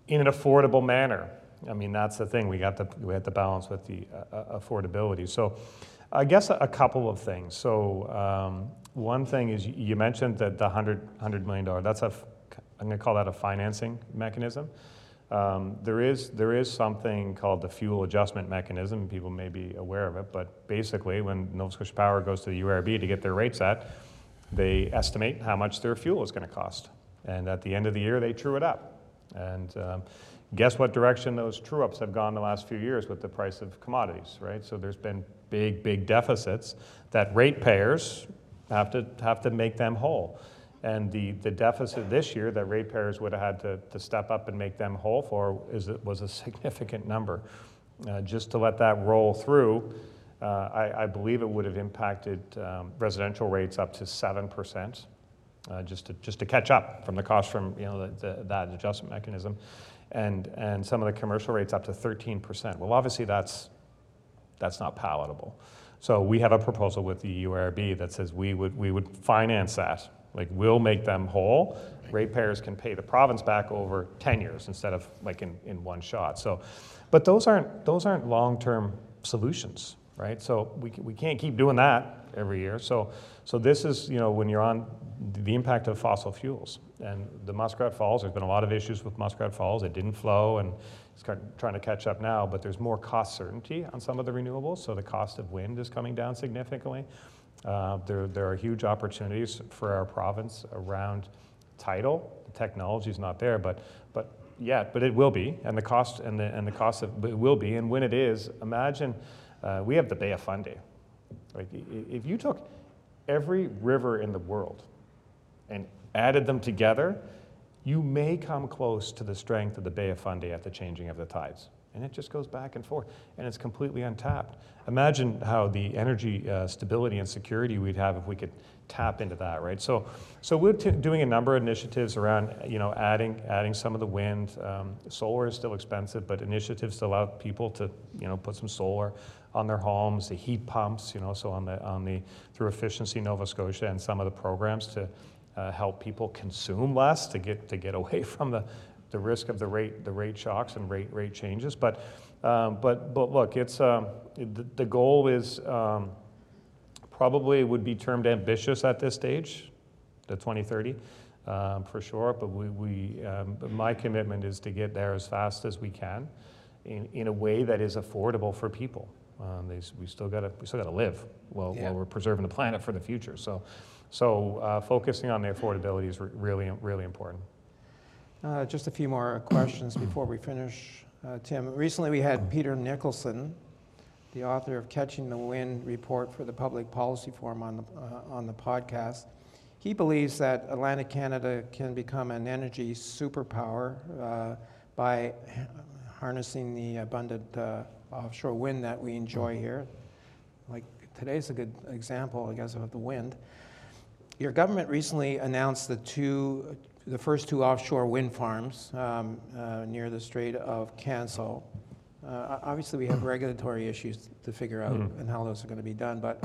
in an affordable manner. I mean, that's the thing. We got the we had to balance with the uh, affordability. So, I guess a, a couple of things. So, um, one thing is you mentioned that the 100, $100 million, that's a, I'm going to call that a financing mechanism. Um, there, is, there is something called the fuel adjustment mechanism. People may be aware of it, but basically, when Nova Scotia Power goes to the URB to get their rates at, they estimate how much their fuel is going to cost. And at the end of the year, they true it up. And um, guess what direction those true ups have gone the last few years with the price of commodities, right? So there's been big, big deficits that ratepayers have to, have to make them whole. And the, the deficit this year that ratepayers would have had to, to step up and make them whole for is, was a significant number. Uh, just to let that roll through, uh, I, I, believe it would have impacted um, residential rates up to 7%, uh, just, to, just to catch up from the cost from you know, the, the, that adjustment mechanism. And, and some of the commercial rates up to 13%. Well, obviously, that's, that's not palatable. So we have a proposal with the URB that says we would, we would finance that. Like we'll make them whole. Ratepayers can pay the province back over 10 years instead of like in, in one shot. So, but those aren't, those aren't long-term solutions, right? So we, we can't keep doing that every year. So, so this is, you know, when you're on the impact of fossil fuels. And the Muskrat Falls, there's been a lot of issues with Muskrat Falls. It didn't flow and it's trying to catch up now, but there's more cost certainty on some of the renewables, so the cost of wind is coming down significantly. Uh, there, there are huge opportunities for our province around tidal. The technology is not there, but, but yet, but it will be, and the cost and the, and the cost of it will be. And when it is, imagine uh, we have the Bay of Fundy. Like if you took every river in the world and added them together, you may come close to the strength of the Bay of Fundy at the changing of the tides. and it just goes back and forth, and it's completely untapped. Imagine how the energy uh, stability and security we'd have if we could tap into that, right? So, so we're t- doing a number of initiatives around, you know, adding adding some of the wind. Um, solar is still expensive, but initiatives to allow people to, you know, put some solar on their homes, the heat pumps, you know, so on the on the through efficiency Nova Scotia and some of the programs to uh, help people consume less to get to get away from the the risk of the rate the rate shocks and rate rate changes. But um, but but look, it's um, the, the goal is um, probably would be termed ambitious at this stage, the 2030. Um, for sure, but we, we um, but my commitment is to get there as fast as we can in, in a way that is affordable for people. Um, they, we still got to we still got to live while, Yeah. while we're preserving the planet for the future. So, so uh, focusing on the affordability is re- really really important. Uh, Just a few more questions before we finish. Uh, Tim, recently we had Peter Nicholson, the author of Catching the Wind report for the Public Policy Forum on the, uh, on the podcast. He believes that Atlantic Canada can become an energy superpower uh, by harnessing the abundant uh, offshore wind that we enjoy here. Like today's a good example, I guess, of the wind. Your government recently announced the two, the first two offshore wind farms um, uh, near the Strait of Canso. Uh, obviously, we have regulatory issues to figure out Mhm. and how those are going to be done. But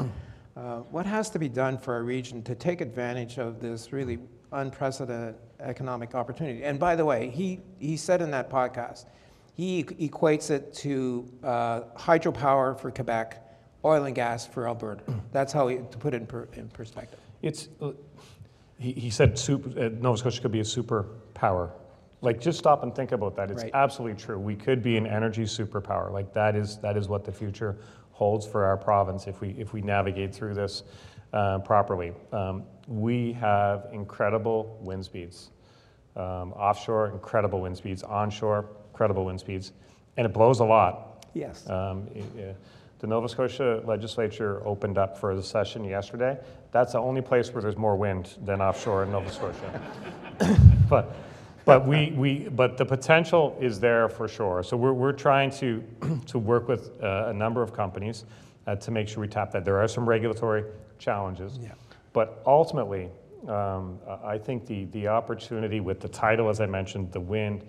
uh, what has to be done for our region to take advantage of this really unprecedented economic opportunity? And by the way, he he said in that podcast, he equates it to uh, hydropower for Quebec, oil and gas for Alberta. That's how he to put it in, per, in perspective. It's, uh, he, he said super, uh, Nova Scotia could be a superpower. Like, just stop and think about that. It's Right. absolutely true. We could be an energy superpower. Like, that is, that is what the future holds for our province if we, if we navigate through this uh, properly. Um, we have incredible wind speeds. Um, offshore, incredible wind speeds. Onshore, incredible wind speeds. And it blows a lot. Yes. Um, i- i- The Nova Scotia legislature opened up for the session yesterday. That's the only place where there's more wind than offshore in Nova Scotia. But, but we, we, but the potential is there for sure. So we're, we're trying to, to work with uh, a number of companies uh, to make sure we tap that. There are some regulatory challenges. Yeah. But ultimately, um, I I think the, the opportunity with the tidal, as I mentioned, the wind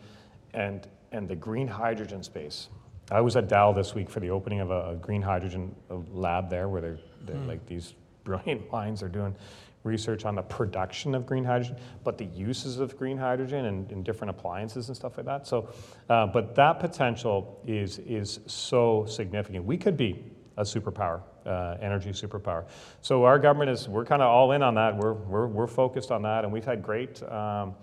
and, and the green hydrogen space. I was at Dal this week for the opening of a, a green hydrogen uh, lab there where they're, they're like these brilliant minds are doing research on the production of green hydrogen, but the uses of green hydrogen and, and different appliances and stuff like that. So, uh, but that potential is, is so significant. We could be a superpower, uh, energy superpower. So our government is, we're kind of all in on that. We're, we're, we're focused on that, and we've had great, um,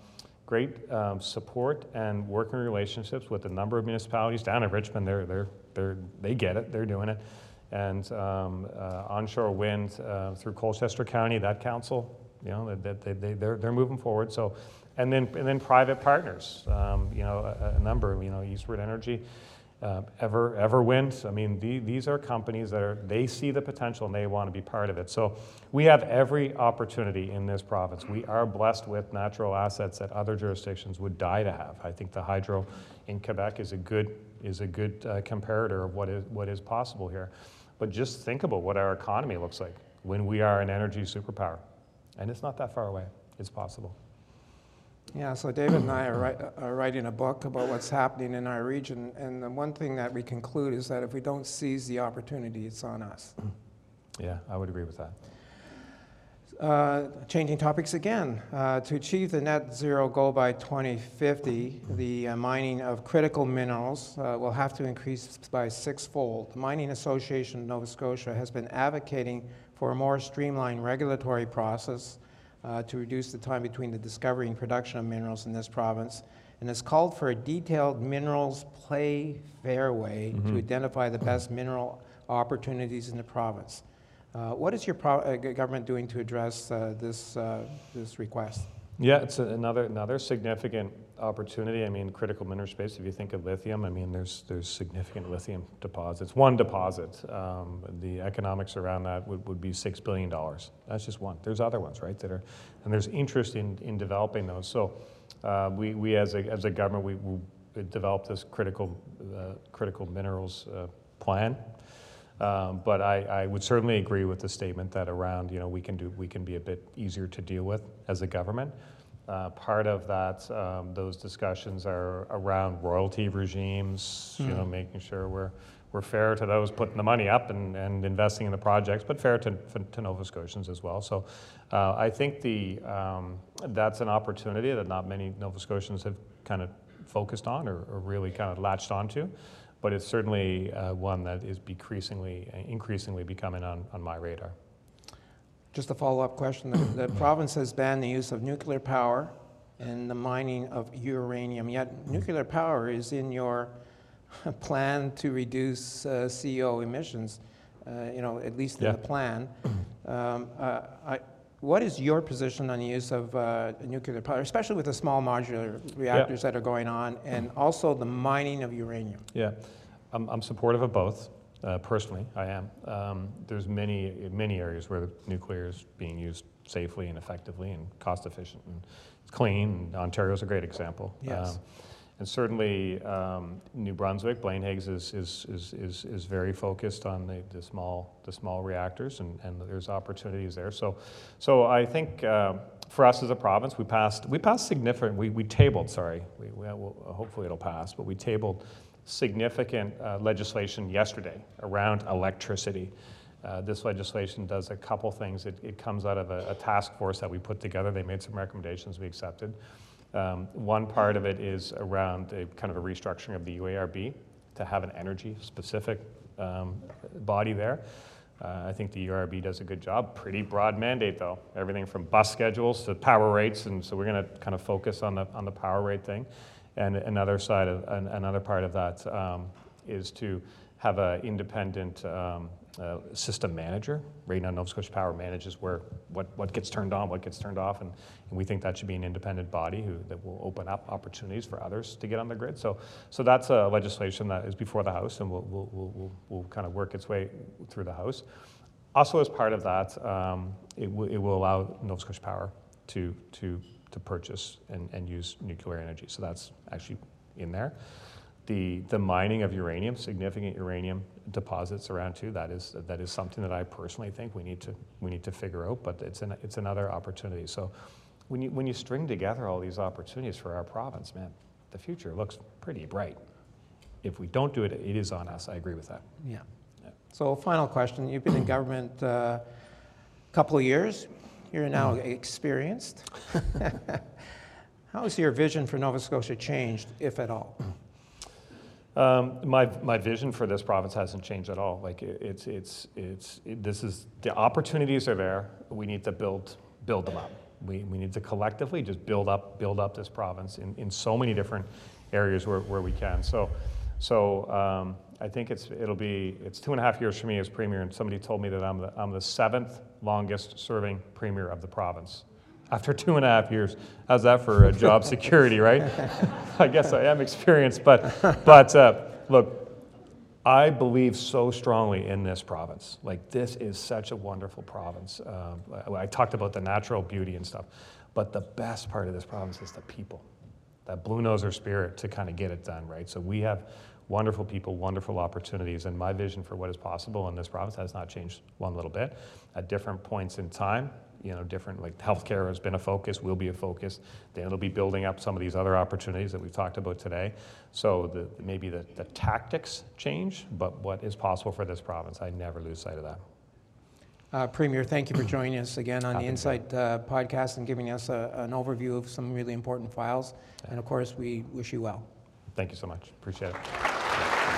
great um, support and working relationships with a number of municipalities down in Richmond. They're, they're, they're, they get it, they're doing it. And um, uh, onshore wind uh, through Colchester County, that council, you know, they, they, they, they're, they're moving forward. So, and then, and then private partners, um, you know, a, a number, you know, Eastward Energy, uh, Ever, Everwind. I mean, the, these are companies that are, they see the potential and they want to be part of it. So we have every opportunity in this province. We are blessed with natural assets that other jurisdictions would die to have. I think the hydro in Quebec is a good, is a good uh, comparator of what is, what is possible here. But just think about what our economy looks like when we are an energy superpower. And it's not that far away. It's possible. Yeah, so David and I are, write, are writing a book about what's happening in our region, and the one thing that we conclude is that if we don't seize the opportunity, it's on us. Yeah, I would agree with that. Uh, changing topics again. Uh, to achieve the net zero goal by 2050, the uh, mining of critical minerals uh, will have to increase by sixfold. The Mining Association of Nova Scotia has been advocating for a more streamlined regulatory process uh, to reduce the time between the discovery and production of minerals in this province, and has called for a detailed minerals play fairway to identify the best mineral opportunities in the province. Uh, What is your pro- uh, government doing to address uh, this, uh, this request? Yeah, it's another, another significant opportunity. I mean, critical mineral space, if you think of lithium, I mean, there's, there's significant lithium deposits. One deposit, um, the economics around that would, would be $6 billion. That's just one. There's other ones, right, that are, and there's interest in, in developing those. So uh, we, we as a, as a government, we, we develop this critical, uh, critical minerals uh, plan. Um, but I, I, would certainly agree with the statement that around, you know, we can do, we can be a bit easier to deal with as a government. Uh, part of that, um, those discussions are around royalty regimes, mm. you know, hmm. making sure we're, we're fair to those putting the money up and, and investing in the projects, but fair to, to Nova Scotians as well. So uh, I think the, um, that's an opportunity that not many Nova Scotians have kind of focused on or, or really kind of latched onto but it's certainly uh, one that is increasingly, increasingly becoming on, on my radar. Just a follow-up question. The, the province has banned the use of nuclear power and the mining of uranium, yet nuclear power is in your plan to reduce uh, CO emissions, uh, you know, at least in the plan. Um, uh, I, what is your position on the use of uh, nuclear power, especially with the small modular reactors yeah. that are going on, and also the mining of uranium? Yeah, I'm, I'm supportive of both. Uh, personally, I am. Um, there's many many areas where nuclear is being used safely and effectively and cost efficient and clean. Ontario is a great example. Yes. Um, and certainly, um, New Brunswick, Blaine Higgs is, is, is, is, is very focused on the, the, small, the small reactors, and, and there's opportunities there. So, so I think uh, for us as a province, we passed, we passed significant, we, we tabled, sorry, we, we, well, hopefully it'll pass, but we tabled significant uh, legislation yesterday around electricity. Uh, this legislation does a couple things. It, it comes out of a, a, task force that we put together. They made some recommendations we accepted. Um, one part of it is around a kind of a restructuring of the UARB to have an energy specific um, body there. Uh, I think the URB does a good job. Pretty broad mandate, though. Everything from bus schedules to power rates, and so we're going to kind of focus on the on the power rate thing. And another side of an, another part of that um, is to have an independent um, uh, system manager. Right now, Nova Scotia Power manages where what, what gets turned on, what gets turned off, and, and we think that should be an independent body who that will open up opportunities for others to get on the grid. So, so that's a legislation that is before the House, and will will will will kind of work its way through the House. Also, as part of that, um, it, w- it will allow Nova Scotia Power to to to purchase and, and use nuclear energy. So that's actually in there. The, the mining of uranium, significant uranium deposits around too, that is, that is something that I personally think we need to, we need to figure out, but it's, an, it's another opportunity. So when you, when you string together all these opportunities for our province, man, the future looks pretty bright. If we don't do it, it is on us. I agree with that. Yeah. yeah. So final question, you've been in government a uh, couple of years. You're now mm. experienced. How has your vision for Nova Scotia changed, if at all? Um, my, my vision for this province hasn't changed at all. Like it, it's, it's, it's, it, this is, the opportunities are there. We need to build, build them up. We, we need to collectively just build up, build up this province in, in so many different areas where, where we can. So, so um, I think it's, it'll be, it's two and a half years for me as premier, and somebody told me that I'm the, I'm the seventh longest serving premier of the province after two and a half years. How's that for job security, right? I guess I am experienced, but, but uh, look, I believe so strongly in this province. Like, this is such a wonderful province. Uh, I talked about the natural beauty and stuff, but the best part of this province is the people. That Bluenoser spirit to kind of get it done, right? So we have wonderful people, wonderful opportunities, and my vision for what is possible in this province has not changed one little bit. At different points in time, you know, different, like healthcare has been a focus, will be a focus. Then it'll be building up some of these other opportunities that we've talked about today. So the, maybe the, the tactics change, but what is possible for this province, I never lose sight of that. Uh, Premier, thank you for joining us again on Happy the Insight uh, podcast and giving us a, an overview of some really important files. And of course, we wish you well. Thank you so much. Appreciate it.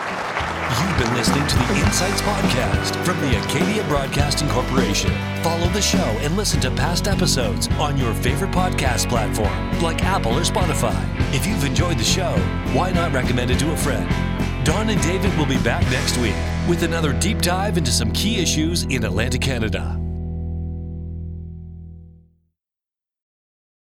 You've been listening to the Insights Podcast from the Acadia Broadcasting Corporation. Follow the show and listen to past episodes on your favorite podcast platform, like Apple or Spotify. If you've enjoyed the show, why not recommend it to a friend? Don and David will be back next week with another deep dive into some key issues in Atlantic Canada.